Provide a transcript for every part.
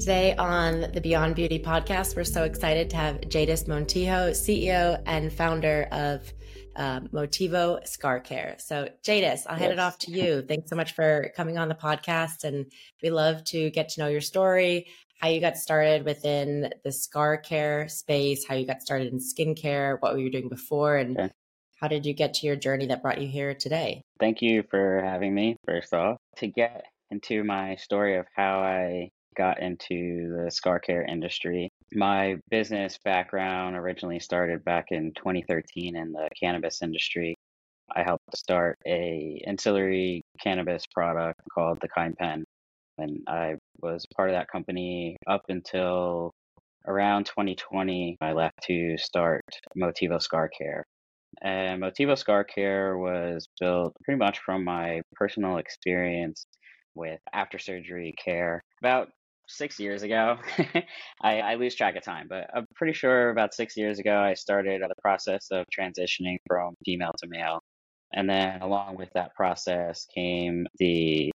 Today on the Beyond Beauty podcast, we're so excited to have Jadis Montijo, CEO and founder of uh, Motivo Scar Care. So, Jadis, I'll yes. hand it off to you. Thanks so much for coming on the podcast. And we love to get to know your story, how you got started within the scar care space, how you got started in skincare, what were you doing before, and okay. how did you get to your journey that brought you here today? Thank you for having me, first off. To get into my story of how I got into the scar care industry. My business background originally started back in 2013 in the cannabis industry. I helped start a ancillary cannabis product called the Kind Pen, and I was part of that company up until around 2020. I left to start Motivo Scar Care. And Motivo Scar Care was built pretty much from my personal experience with after surgery care. About six years ago. I, I, lose track of time, but I'm pretty sure about six years ago, I started the process of transitioning from female to male. And then along with that process came the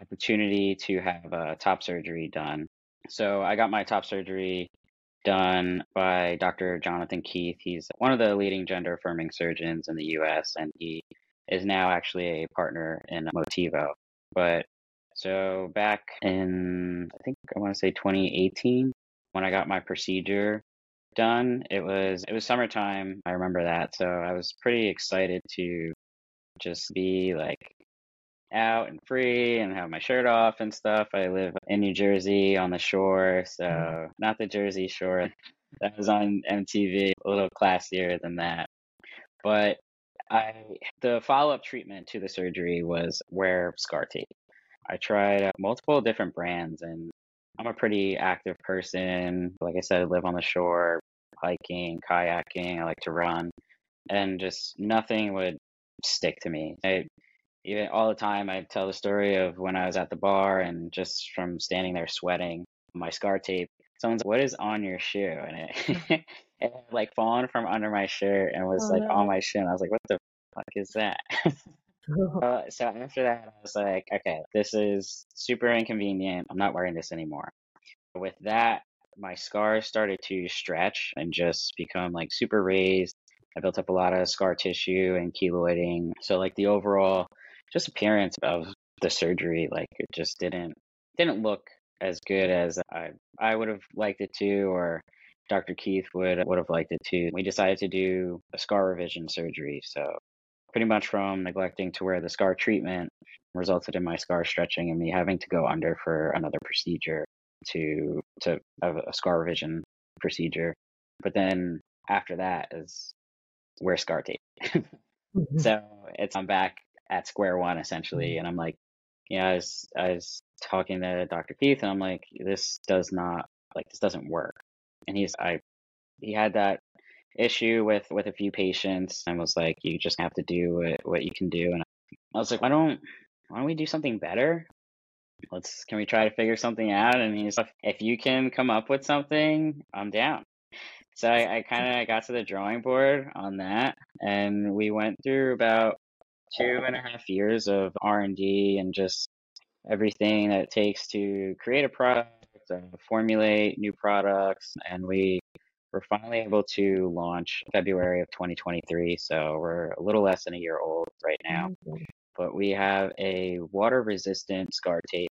opportunity to have a top surgery done. So I got my top surgery done by Dr. Jonathan Keith. He's one of the leading gender affirming surgeons in the US, and he is now actually a partner in Motivo. But so back in, I think I want to say 2018, when I got my procedure done, it was it was summertime. I remember that, so I was pretty excited to just be like out and free and have my shirt off and stuff. I live in New Jersey on the shore, so mm-hmm. not the Jersey Shore. That was on MTV, a little classier than that. But I the follow up treatment to the surgery was wear scar tape. I tried uh, multiple different brands and I'm a pretty active person. Like I said, I live on the shore, hiking, kayaking, I like to run, and just nothing would stick to me. I, even all the time, I tell the story of when I was at the bar and just from standing there sweating, my scar tape. Someone's, "What is on your shoe?" And it, it had like fallen from under my shirt and was oh, like no. on my shoe. And I was like, "What the fuck is that?" Uh, so after that, I was like, okay, this is super inconvenient. I'm not wearing this anymore. With that, my scars started to stretch and just become like super raised. I built up a lot of scar tissue and keloiding. So like the overall just appearance of the surgery, like it just didn't didn't look as good as I I would have liked it to or Dr. Keith would would have liked it to. We decided to do a scar revision surgery. So pretty much from neglecting to wear the scar treatment resulted in my scar stretching and me having to go under for another procedure to to have a scar revision procedure. But then after that is wear scar tape. mm-hmm. So it's I'm back at square one essentially, mm-hmm. and I'm like, yeah, I was I was talking to Dr. Keith, and I'm like, this does not like this doesn't work. And he's I he had that issue with with a few patients and was like, you just have to do what, what you can do. And I was like, why don't why don't we do something better? Let's can we try to figure something out? And he's like, if you can come up with something, I'm down. So I, I kind of got to the drawing board on that, and we went through about two and a half years of R and D and just everything that it takes to create a product, uh, formulate new products, and we we're finally able to launch February of 2023. So we're a little less than a year old right now. Mm-hmm. But we have a water resistant scar tape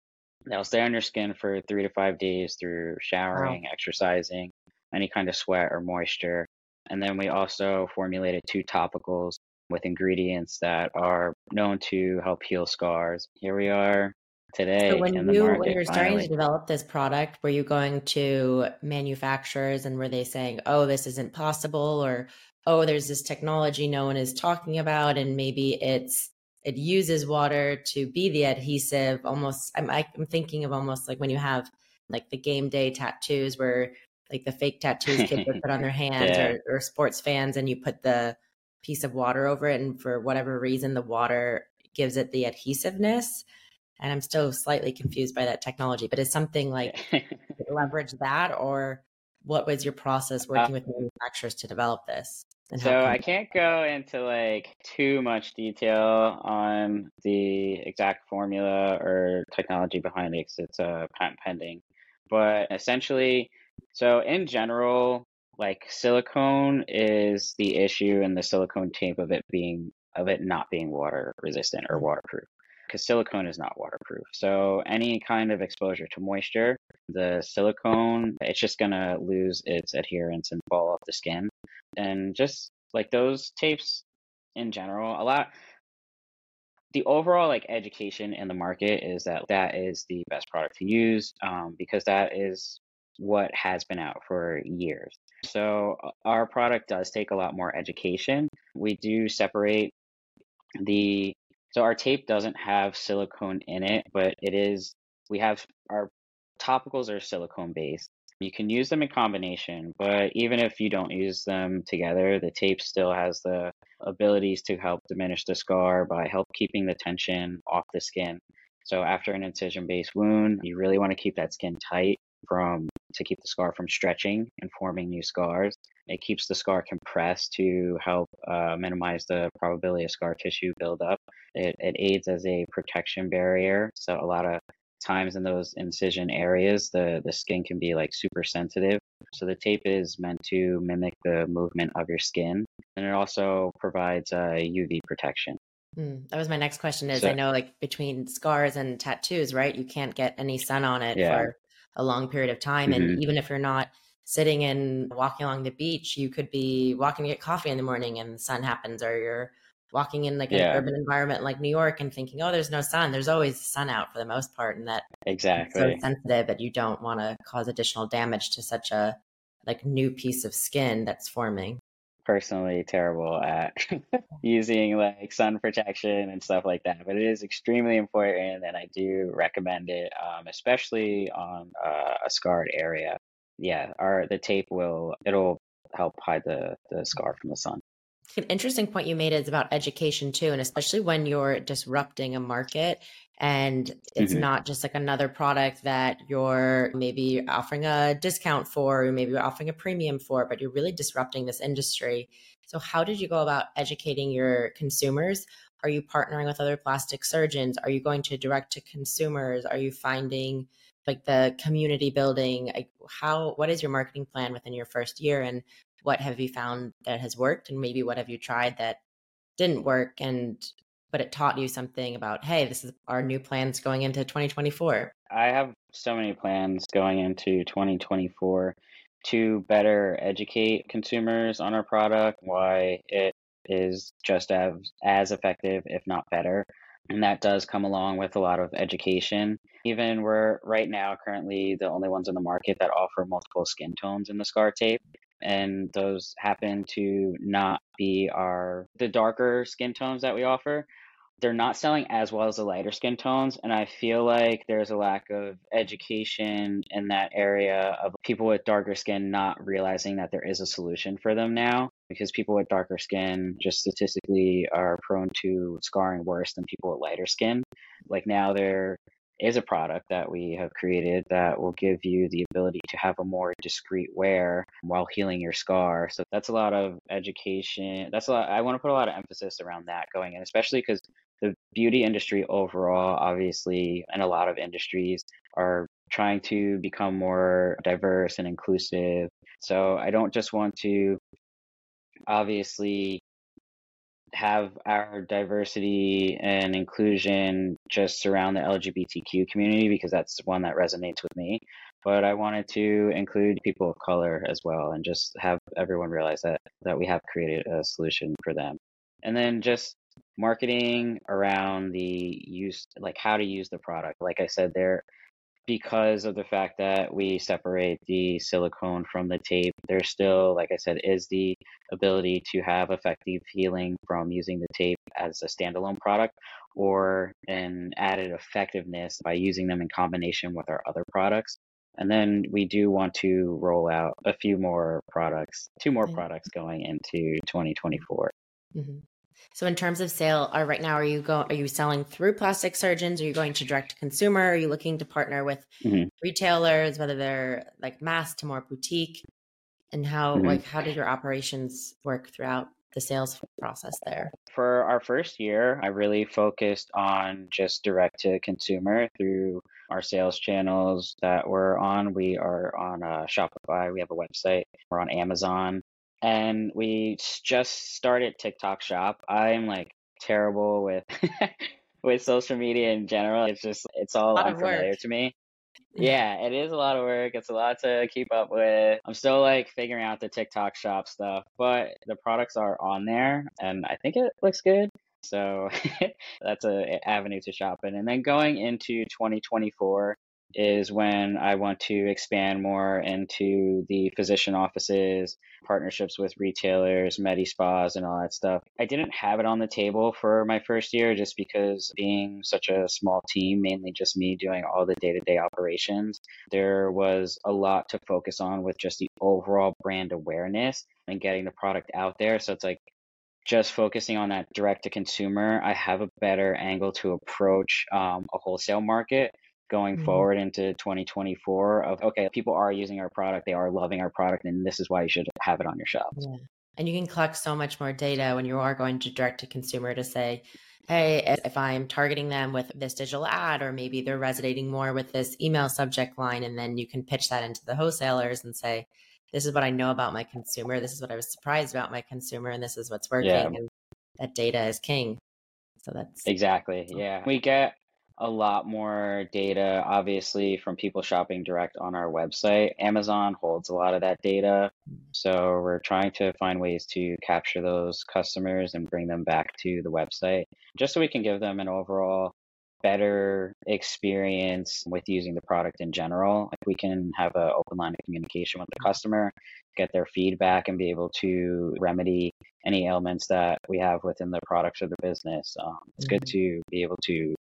that'll stay on your skin for three to five days through showering, wow. exercising, any kind of sweat or moisture. And then we also formulated two topicals with ingredients that are known to help heal scars. Here we are today. So when you market, when you're starting to develop this product, were you going to manufacturers and were they saying, "Oh, this isn't possible," or "Oh, there's this technology no one is talking about, and maybe it's it uses water to be the adhesive." Almost, I'm I'm thinking of almost like when you have like the game day tattoos, where like the fake tattoos kids would put on their hands, yeah. or, or sports fans, and you put the piece of water over it, and for whatever reason, the water gives it the adhesiveness and I'm still slightly confused by that technology. But is something like leverage that, or what was your process uh working uh, with manufacturers to develop this? So I can't go into like too much detail on the exact formula or technology behind it because it's a uh, patent pending. But essentially, so in general, like silicone is the issue and the silicone tape of it being of it not being water resistant or waterproof because silicone is not waterproof. So any kind of exposure to moisture, the silicone, it's just going to lose its adherence and fall off the skin. And just like those tapes in general, a lot the overall like education in the market is that that is the best product to use um, because that is what has been out for years. So our product does take a lot more education. We do separate the so our tape doesn't have silicone in it, but it is we have our topicals are silicone based. You can use them in combination, but even if you don't use them together, the tape still has the abilities to help diminish the scar by help keeping the tension off the skin. So after an incision based wound, you really want to keep that skin tight from to keep the scar from stretching and forming new scars. It keeps the scar compressed to help uh, minimize the probability of scar tissue buildup. It, it aids as a protection barrier. So a lot of times in those incision areas, the, the skin can be like super sensitive. So the tape is meant to mimic the movement of your skin. And it also provides uh, UV protection. Mm, that was my next question is so, I know like between scars and tattoos, right? You can't get any sun on it yeah. for a long period of time. Mm-hmm. And even if you're not sitting and walking along the beach, you could be walking to get coffee in the morning and the sun happens, or you're walking in like an urban environment like New York and thinking, oh, there's no sun. There's always sun out for the most part, and that exactly so sensitive that you don't want to cause additional damage to such a like new piece of skin that's forming. Personally, terrible at using like sun protection and stuff like that, but it is extremely important, and I do recommend it, um, especially on uh, a scarred area. Yeah, our the tape will it'll help hide the the scar from the sun. An interesting point you made is about education too, and especially when you're disrupting a market and it's mm-hmm. not just like another product that you're maybe offering a discount for, or maybe you're offering a premium for, but you're really disrupting this industry. So, how did you go about educating your consumers? Are you partnering with other plastic surgeons? Are you going to direct to consumers? Are you finding like the community building? Like how? What is your marketing plan within your first year, and what have you found that has worked and maybe what have you tried that didn't work and but it taught you something about hey this is our new plans going into 2024 i have so many plans going into 2024 to better educate consumers on our product why it is just as as effective if not better. And that does come along with a lot of education. Even we're right now currently the only ones in the market that offer multiple skin tones in the scar tape and those happen to not be our the darker skin tones that we offer. They're not selling as well as the lighter skin tones and i feel like there's a lack of education in that area of people with darker skin not realizing that there is a solution for them now because people with darker skin just statistically are prone to scarring worse than people with lighter skin. Like now they're is a product that we have created that will give you the ability to have a more discreet wear while healing your scar. So that's a lot of education. That's a lot. I want to put a lot of emphasis around that going in, especially because the beauty industry overall, obviously, and a lot of industries are trying to become more diverse and inclusive. So I don't just want to obviously have our diversity and inclusion just surround the LGBTQ community because that's one that resonates with me. But I wanted to include people of color as well and just have everyone realize that that we have created a solution for them. And then just marketing around the use like how to use the product. Like I said there because of the fact that we separate the silicone from the tape, there still, like I said, is the ability to have effective healing from using the tape as a standalone product or an added effectiveness by using them in combination with our other products. And then we do want to roll out a few more products, two more products going into 2024. Mm-hmm. So in terms of sale, are right now are you go are you selling through plastic surgeons? Are you going to direct to consumer? Are you looking to partner with mm-hmm. retailers, whether they're like mass to more boutique? And how mm-hmm. like how did your operations work throughout the sales process there? For our first year, I really focused on just direct to consumer through our sales channels that we're on. We are on uh, Shopify. We have a website. We're on Amazon, and we just started TikTok Shop. I'm like terrible with with social media in general. It's just it's all unfamiliar to me. Mm. Yeah, it is a lot of work. It's a lot to keep up with. I'm still like figuring out the TikTok shop stuff, but the products are on there and I think it looks good. So that's a avenue to shop in. And then going into 2024, is when I want to expand more into the physician offices, partnerships with retailers, med spas, and all that stuff. I didn't have it on the table for my first year just because being such a small team, mainly just me doing all the day to day operations, there was a lot to focus on with just the overall brand awareness and getting the product out there. So it's like, just focusing on that direct to consumer, I have a better angle to approach um, a wholesale market going mm-hmm. forward into 2024 of okay people are using our product they are loving our product and this is why you should have it on your shelves yeah. and you can collect so much more data when you are going to direct to consumer to say hey if i'm targeting them with this digital ad or maybe they're resonating more with this email subject line and then you can pitch that into the wholesalers and say this is what i know about my consumer this is what i was surprised about my consumer and this is what's working yeah. and that data is king so that's exactly yeah we get a lot more data, obviously, from people shopping direct on our website. Amazon holds a lot of that data. So we're trying to find ways to capture those customers and bring them back to the website just so we can give them an overall better experience with using the product in general. If we can have an open line of communication with the customer, get their feedback, and be able to remedy any ailments that we have within the products or the business, um, it's mm-hmm. good to be able to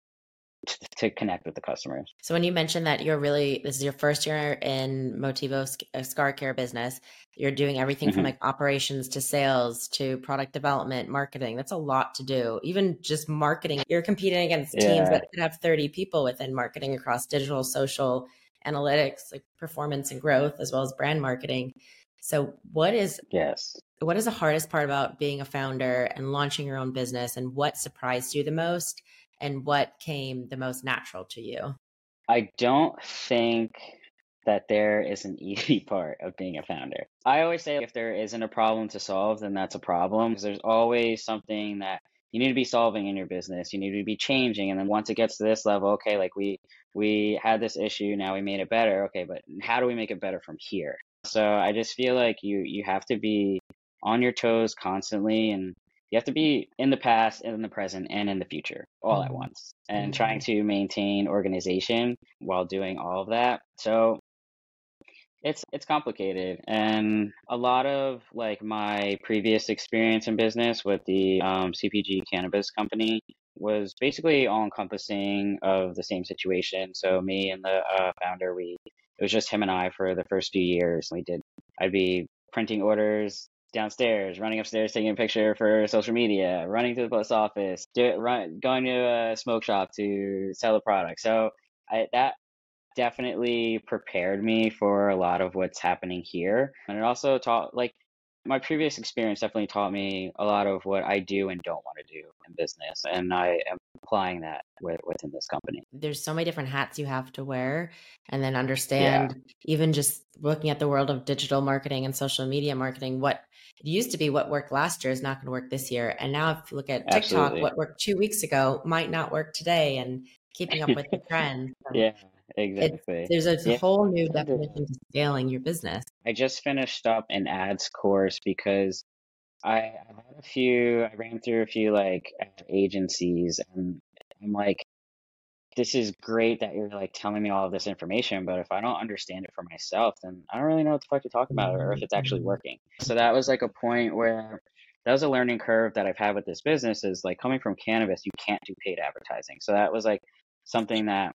to connect with the customers. So when you mentioned that you're really this is your first year in Motivo uh, Scar Care business, you're doing everything mm-hmm. from like operations to sales to product development, marketing. That's a lot to do. Even just marketing, you're competing against yeah. teams that could have 30 people within marketing across digital, social, analytics, like performance and growth as well as brand marketing. So what is Yes. What is the hardest part about being a founder and launching your own business and what surprised you the most? And what came the most natural to you? I don't think that there is an easy part of being a founder. I always say if there isn't a problem to solve, then that's a problem because there's always something that you need to be solving in your business. You need to be changing. And then once it gets to this level, okay, like we we had this issue, now we made it better. Okay, but how do we make it better from here? So I just feel like you you have to be on your toes constantly and you have to be in the past and in the present and in the future all at mm-hmm. once and trying mm-hmm. to maintain organization while doing all of that so it's it's complicated and a lot of like my previous experience in business with the um, cpg cannabis company was basically all encompassing of the same situation so me and the uh, founder we it was just him and i for the first few years we did i'd be printing orders downstairs, running upstairs, taking a picture for social media, running to the post office, do, run, going to a smoke shop to sell a product. So I, that definitely prepared me for a lot of what's happening here. And it also taught, like, my previous experience definitely taught me a lot of what I do and don't want to do in business. And I am applying that with, within this company. There's so many different hats you have to wear and then understand yeah. even just looking at the world of digital marketing and social media marketing, what it used to be what worked last year is not going to work this year. And now if you look at TikTok, Absolutely. what worked two weeks ago might not work today and keeping up with the trend. yeah. Exactly. there's a yeah. whole new definition to scaling your business. I just finished up an ads course because I, I had a few, I ran through a few like agencies and I'm like, this is great that you're like telling me all of this information, but if I don't understand it for myself, then I don't really know what the fuck to talk about or if it's actually mm-hmm. working. So that was like a point where that was a learning curve that I've had with this business is like coming from cannabis, you can't do paid advertising. So that was like something that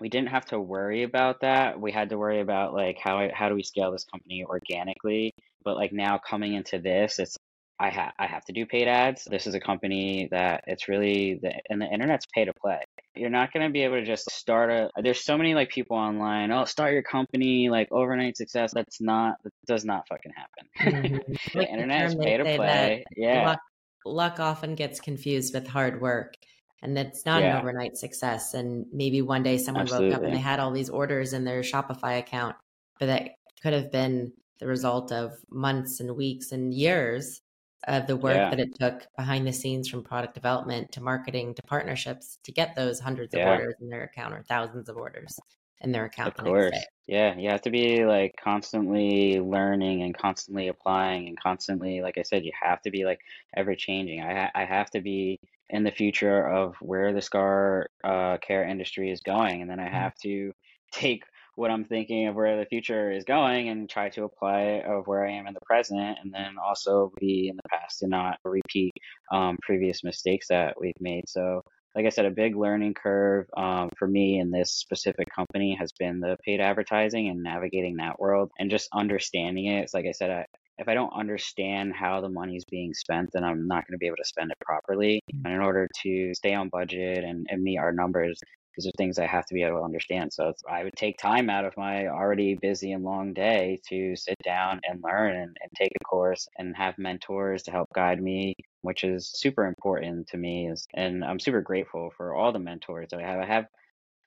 we didn't have to worry about that. We had to worry about like how how do we scale this company organically. But like now coming into this, it's I have I have to do paid ads. This is a company that it's really the and the internet's pay to play. You're not going to be able to just start a. There's so many like people online. Oh, start your company like overnight success. That's not that does not fucking happen. Mm-hmm. the like internet is pay to play. Yeah. Luck, luck often gets confused with hard work. And it's not yeah. an overnight success. And maybe one day someone Absolutely. woke up and they had all these orders in their Shopify account, but that could have been the result of months and weeks and years of the work yeah. that it took behind the scenes from product development to marketing to partnerships to get those hundreds yeah. of orders in their account or thousands of orders in their account. Of course. Yeah. You have to be like constantly learning and constantly applying and constantly, like I said, you have to be like ever changing. I, ha- I have to be in the future of where the scar uh, care industry is going. And then I mm-hmm. have to take what I'm thinking of where the future is going and try to apply it of where I am in the present, and then also be in the past and not repeat um, previous mistakes that we've made. So, like I said, a big learning curve um, for me in this specific company has been the paid advertising and navigating that world and just understanding it. It's like I said, I, if I don't understand how the money is being spent, then I'm not going to be able to spend it properly. Mm. And in order to stay on budget and, and meet our numbers, these are things I have to be able to understand. So I would take time out of my already busy and long day to sit down and learn and, and take a course and have mentors to help guide me, which is super important to me. Is and I'm super grateful for all the mentors that I have. I have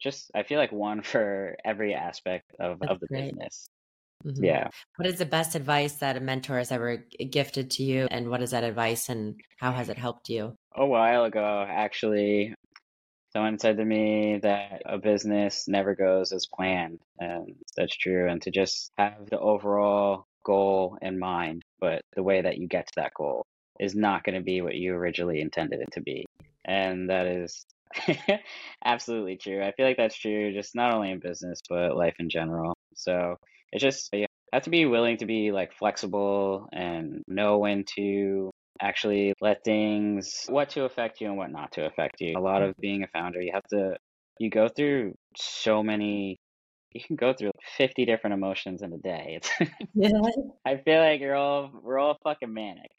just I feel like one for every aspect of, of the great. business. Mm-hmm. Yeah. What is the best advice that a mentor has ever gifted to you? And what is that advice and how has it helped you? A while ago, actually, Someone said to me that a business never goes as planned, and that's true. And to just have the overall goal in mind, but the way that you get to that goal is not going to be what you originally intended it to be. And that is absolutely true. I feel like that's true just not only in business, but life in general. So it's just, you have to be willing to be like flexible and know when to actually let things what to affect you and what not to affect you. A lot mm. of being a founder, you have to you go through so many you can go through 50 different emotions in a day. It's yeah. I feel like you're all we're all fucking manic.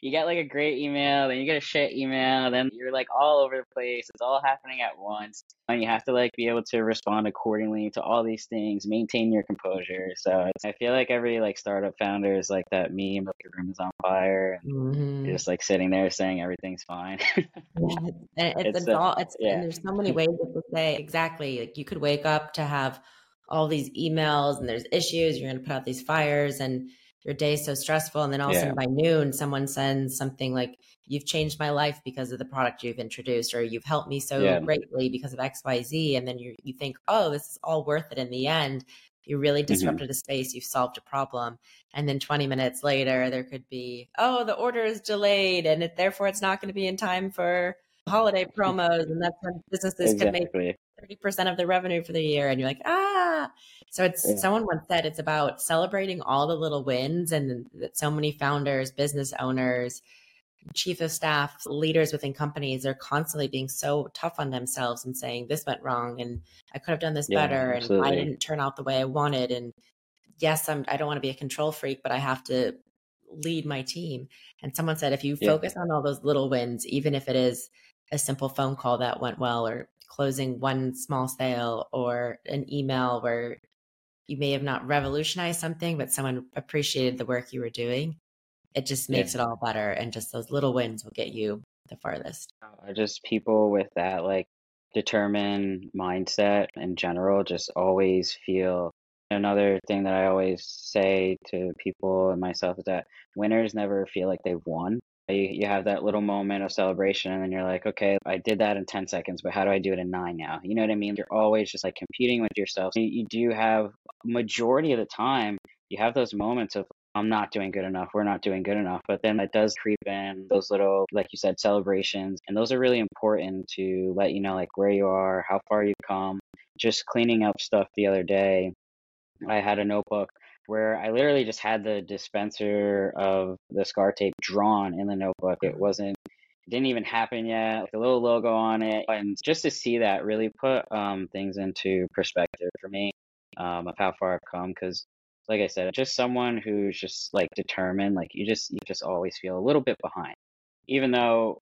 You get like a great email, then you get a shit email, then you're like all over the place. It's all happening at once. And you have to like be able to respond accordingly to all these things, maintain your composure. So I feel like every like startup founder is like that meme the room is on fire and mm-hmm. you're just like sitting there saying everything's fine. yeah. It's, it's, all it's yeah. and there's so many ways to say exactly. Like you could wake up to have all these emails and there's issues. You're going to put out these fires and your day is so stressful. And then all of a sudden by noon, someone sends something like, You've changed my life because of the product you've introduced, or you've helped me so yeah. greatly because of XYZ. And then you, you think, Oh, this is all worth it in the end. You really mm-hmm. disrupted mm-hmm. a space, you've solved a problem. And then 20 minutes later, there could be, Oh, the order is delayed and it, therefore it's not going to be in time for holiday promos. And that's when businesses exactly. can make 30% of the revenue for the year and you're like ah so it's yeah. someone once said it's about celebrating all the little wins and that so many founders business owners chief of staff leaders within companies are constantly being so tough on themselves and saying this went wrong and i could have done this yeah, better absolutely. and i didn't turn out the way i wanted and yes i'm i don't want to be a control freak but i have to lead my team and someone said if you yeah. focus on all those little wins even if it is a simple phone call that went well or closing one small sale or an email where you may have not revolutionized something, but someone appreciated the work you were doing. It just makes yeah. it all better. And just those little wins will get you the farthest. Are Just people with that like determined mindset in general just always feel another thing that I always say to people and myself is that winners never feel like they've won. You, you have that little moment of celebration, and then you're like, okay, I did that in 10 seconds, but how do I do it in nine now? You know what I mean? You're always just like competing with yourself. You, you do have, majority of the time, you have those moments of, I'm not doing good enough. We're not doing good enough. But then it does creep in those little, like you said, celebrations. And those are really important to let you know, like, where you are, how far you've come. Just cleaning up stuff the other day. I had a notebook where I literally just had the dispenser of the scar tape drawn in the notebook. It wasn't it didn't even happen yet, like a little logo on it. And just to see that really put um, things into perspective for me um, of how far I've come. Because, like I said, just someone who's just like determined, like you just you just always feel a little bit behind, even though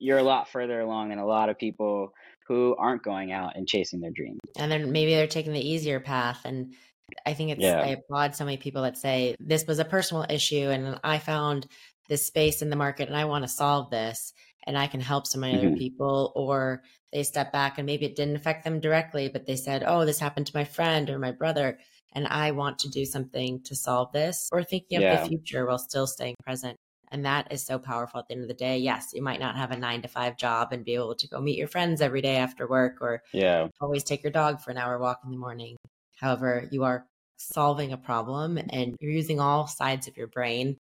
you're a lot further along than a lot of people who aren't going out and chasing their dreams. And then maybe they're taking the easier path and I think it's, yeah. I applaud so many people that say this was a personal issue and I found this space in the market and I want to solve this. and I can help so many mm-hmm. other people. Or they step back and maybe it didn't affect them directly, but they said, oh, this happened to my friend or my brother. And I want to do something to solve this or thinking of yeah. the future while still staying present. And that is so powerful at the end of the day. Yes, you might not have a nine to five job and be able to go meet your friends every day after work or yeah. always take your dog for an hour walk in the morning. However, you are solving a problem and you're using all sides of your brain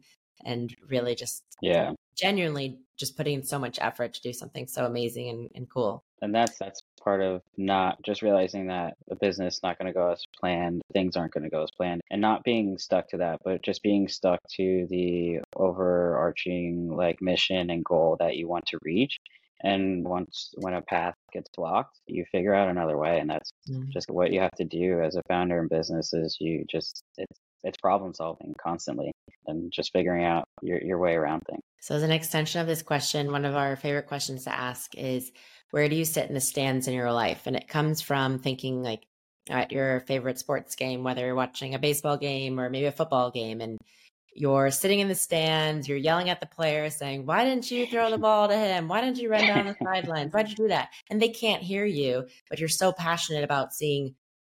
and really just yeah. genuinely just putting so much effort to do something so amazing and, and cool. And that's that's part of not just realizing that a business not going to go as planned things aren't going to go as planned and not being stuck to that but just being stuck to the overarching like mission and goal that you want to reach and once when a path gets blocked you figure out another way and that's mm-hmm. just what you have to do as a founder in business is you just it's it's problem solving constantly and just figuring out your, your way around things so as an extension of this question one of our favorite questions to ask is where do you sit in the stands in your life and it comes from thinking like at your favorite sports game whether you're watching a baseball game or maybe a football game and you're sitting in the stands, you're yelling at the players saying, Why didn't you throw the ball to him? Why didn't you run down the sidelines? Why'd you do that? And they can't hear you, but you're so passionate about seeing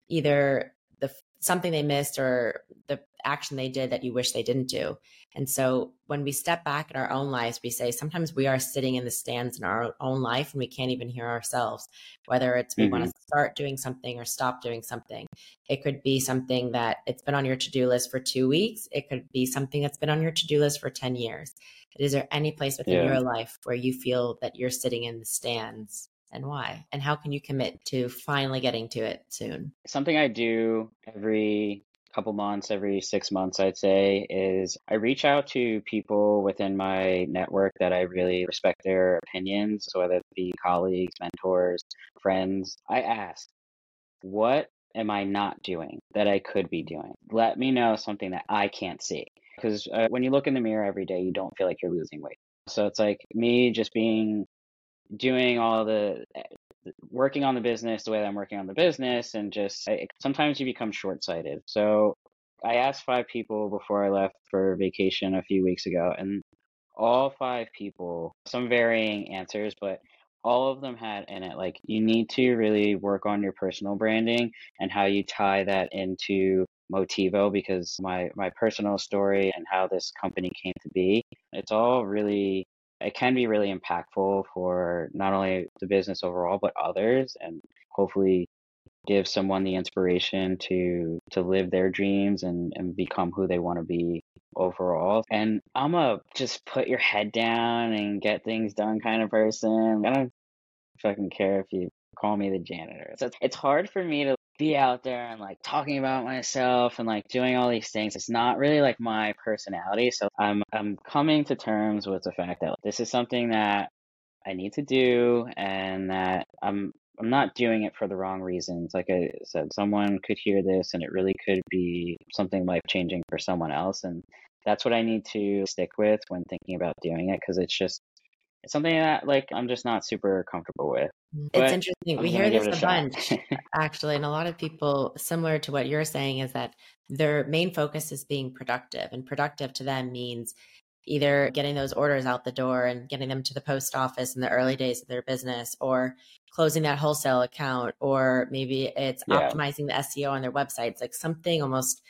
either the something they missed or the action they did that you wish they didn't do. And so when we step back in our own lives, we say sometimes we are sitting in the stands in our own life and we can't even hear ourselves, whether it's we mm-hmm. want to start doing something or stop doing something. It could be something that it's been on your to do list for two weeks. It could be something that's been on your to do list for 10 years. Is there any place within yeah. your life where you feel that you're sitting in the stands and why? And how can you commit to finally getting to it soon? Something I do every couple months, every six months, I'd say, is I reach out to people within my network that I really respect their opinions. So whether it be colleagues, mentors, friends, I ask, what am I not doing that I could be doing? Let me know something that I can't see. Because uh, when you look in the mirror every day, you don't feel like you're losing weight. So it's like me just being doing all the working on the business the way that I'm working on the business, and just I, sometimes you become short sighted. So I asked five people before I left for vacation a few weeks ago, and all five people, some varying answers, but all of them had in it like you need to really work on your personal branding and how you tie that into Motivo because my my personal story and how this company came to be, it's all really it can be really impactful for not only the business overall but others and hopefully give someone the inspiration to to live their dreams and and become who they want to be overall. And i'm a just put your head down and get things done kind of person. I don't fucking care if you call me the janitor. So it's hard for me to be out there and like talking about myself and like doing all these things. It's not really like my personality. So I'm I'm coming to terms with the fact that this is something that I need to do and that I'm I'm not doing it for the wrong reasons. Like I said, someone could hear this and it really could be something life changing for someone else. And that's what I need to stick with when thinking about doing it because it's just it's something that like I'm just not super comfortable with. Mm, it's interesting. I'm we hear this a, a bunch actually, and a lot of people similar to what you're saying is that their main focus is being productive, and productive to them means either getting those orders out the door and getting them to the post office in the early days of their business or closing that wholesale account or maybe it's yeah. optimizing the SEO on their websites like something almost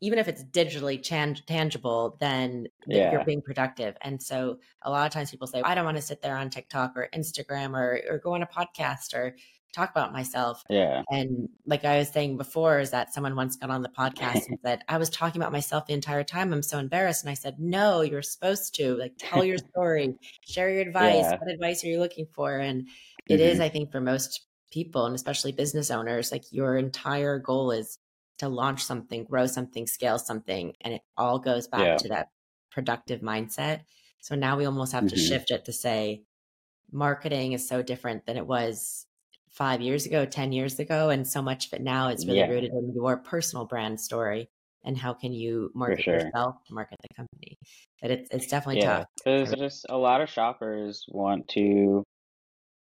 even if it's digitally chan- tangible, then yeah. you're being productive. And so a lot of times people say, I don't want to sit there on TikTok or Instagram or, or go on a podcast or talk about myself. Yeah. And like I was saying before, is that someone once got on the podcast and said, I was talking about myself the entire time. I'm so embarrassed. And I said, No, you're supposed to like tell your story, share your advice. Yeah. What advice are you looking for? And it mm-hmm. is, I think, for most people and especially business owners, like your entire goal is to launch something, grow something, scale something. And it all goes back yeah. to that productive mindset. So now we almost have mm-hmm. to shift it to say marketing is so different than it was five years ago, 10 years ago. And so much of it now is really yeah. rooted in your personal brand story and how can you market sure. yourself, market the company. But it's, it's definitely yeah, tough. Because just a lot of shoppers want to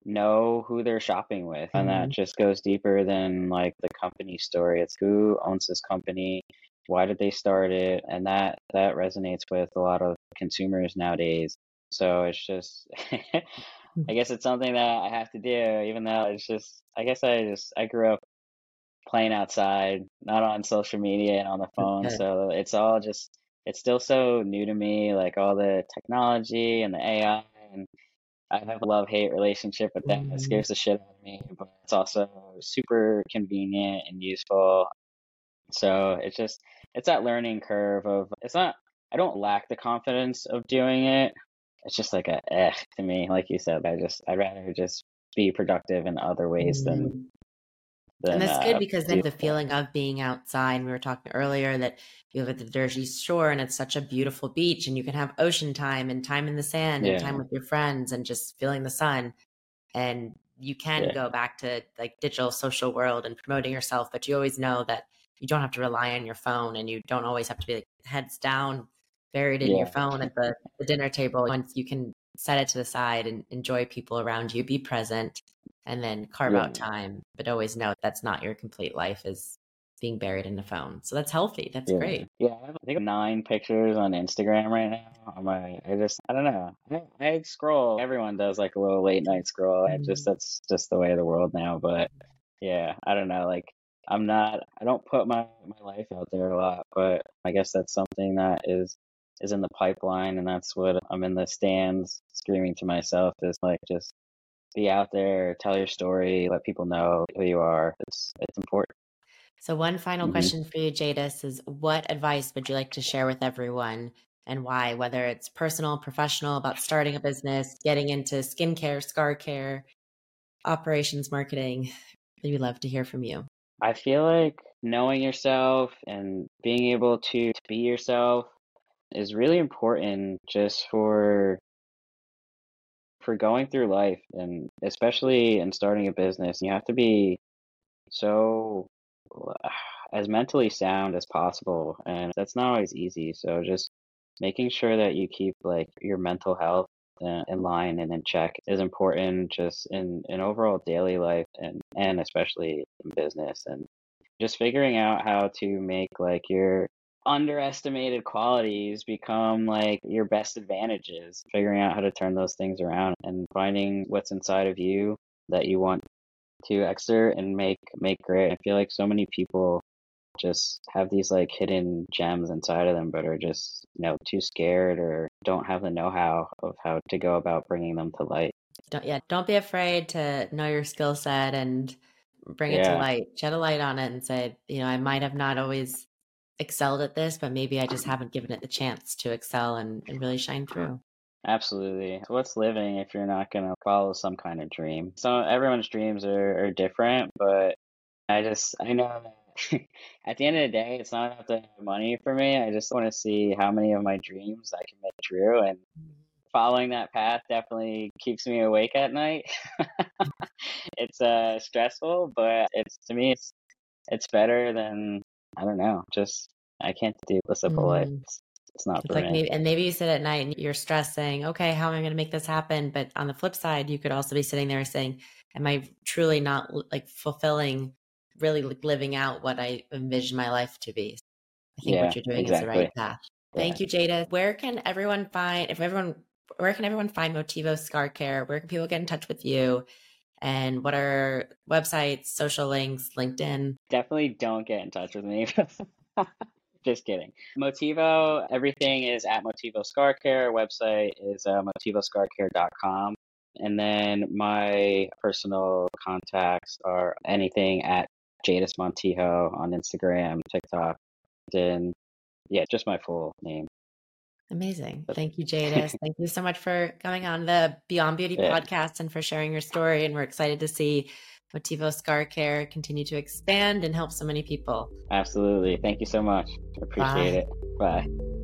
know who they're shopping with and that mm-hmm. just goes deeper than like the company story it's who owns this company why did they start it and that that resonates with a lot of consumers nowadays So it's just, I guess it's something that I have to do, even though it's just, I guess I just, I grew up playing outside, not on social media and on the phone. So it's all just, it's still so new to me, like all the technology and the AI. And I have a love hate relationship with that. Mm-hmm. It scares the shit out of me, but it's also super convenient and useful. So it's just, it's that learning curve of, it's not, I don't lack the confidence of doing it. It's just like a eh to me. Like you said, I just, I'd rather just be productive in other ways mm-hmm. Than and that's good uh, because then the feeling of being outside. We were talking earlier that you live at the Jersey Shore and it's such a beautiful beach, and you can have ocean time and time in the sand yeah. and time with your friends and just feeling the sun. And you can yeah. go back to like digital social world and promoting yourself, but you always know that you don't have to rely on your phone and you don't always have to be like heads down, buried in yeah. your phone at the, the dinner table. Once you can set it to the side and enjoy people around you, be present and then carve yeah. out time, but always know that's not your complete life is being buried in the phone. So that's healthy. That's yeah. great. Yeah, I, have, I think nine pictures on Instagram right now. I'm like, I just, I don't know. I, I scroll. Everyone does like a little late night scroll. Mm-hmm. I just, that's just the way of the world now. But yeah, I don't know. Like, I'm not. I don't put my my life out there a lot, but I guess that's something that is is in the pipeline, and that's what I'm in the stands screaming to myself is like just be out there, tell your story, let people know who you are. It's it's important. So one final mm-hmm. question for you, Jadis, is what advice would you like to share with everyone and why? Whether it's personal, professional, about starting a business, getting into skincare, scar care, operations marketing. We'd love to hear from you. I feel like knowing yourself and being able to, to be yourself is really important just for for going through life and especially in starting a business, you have to be so as mentally sound as possible and that's not always easy. So just making sure that you keep like your mental health uh, in line and in check is important just in in overall daily life and and especially in business and just figuring out how to make like your underestimated qualities become like your best advantages. Figuring out how to turn those things around and finding what's inside of you that you want to exert and make make great. I feel like so many people just have these like hidden gems inside of them but are just you know too scared or don't have the know-how of how to go about bringing them to light. Don't, yeah don't be afraid to know your skill set and bring it to light shed a light on it and say you know i might have not always excelled at this, but maybe I just haven't given it the chance to excel and, and really shine through. Absolutely. What's living if you're not going to follow some kind of dream? So everyone's dreams are, are different, but I just, I know that at the end of the day, it's not about the money for me. I just want to see how many of my dreams I can make true. And following that path definitely keeps me awake at night. it's uh, stressful, but it's to me, it's, it's better than I don't know. Just I can't do a simple mm. life. It's, it's not it's like maybe, and maybe you sit at night and you're stressed, saying, "Okay, how am I going to make this happen?" But on the flip side, you could also be sitting there saying, "Am I truly not like fulfilling, really like, living out what I envision my life to be?" I think yeah, what you're doing exactly. is the right path. Yeah. Thank you, Jada. Where can everyone find if everyone where can everyone find Motivo Scar Care? Where can people get in touch with you? And what are websites, social links, LinkedIn? Definitely don't get in touch with me. Just kidding. Motivo, everything is at Motivo Scar Care. Website is uh, motivoscarcare.com. And then my personal contacts are anything at Jadis Montijo on Instagram, TikTok, and yeah, just my full name. Amazing. Thank you, Jadis. Thank you so much for coming on the Beyond Beauty yeah. podcast and for sharing your story. And we're excited to see Motivo Scar Care continue to expand and help so many people. Absolutely. Thank you so much. Appreciate Bye. it. Bye.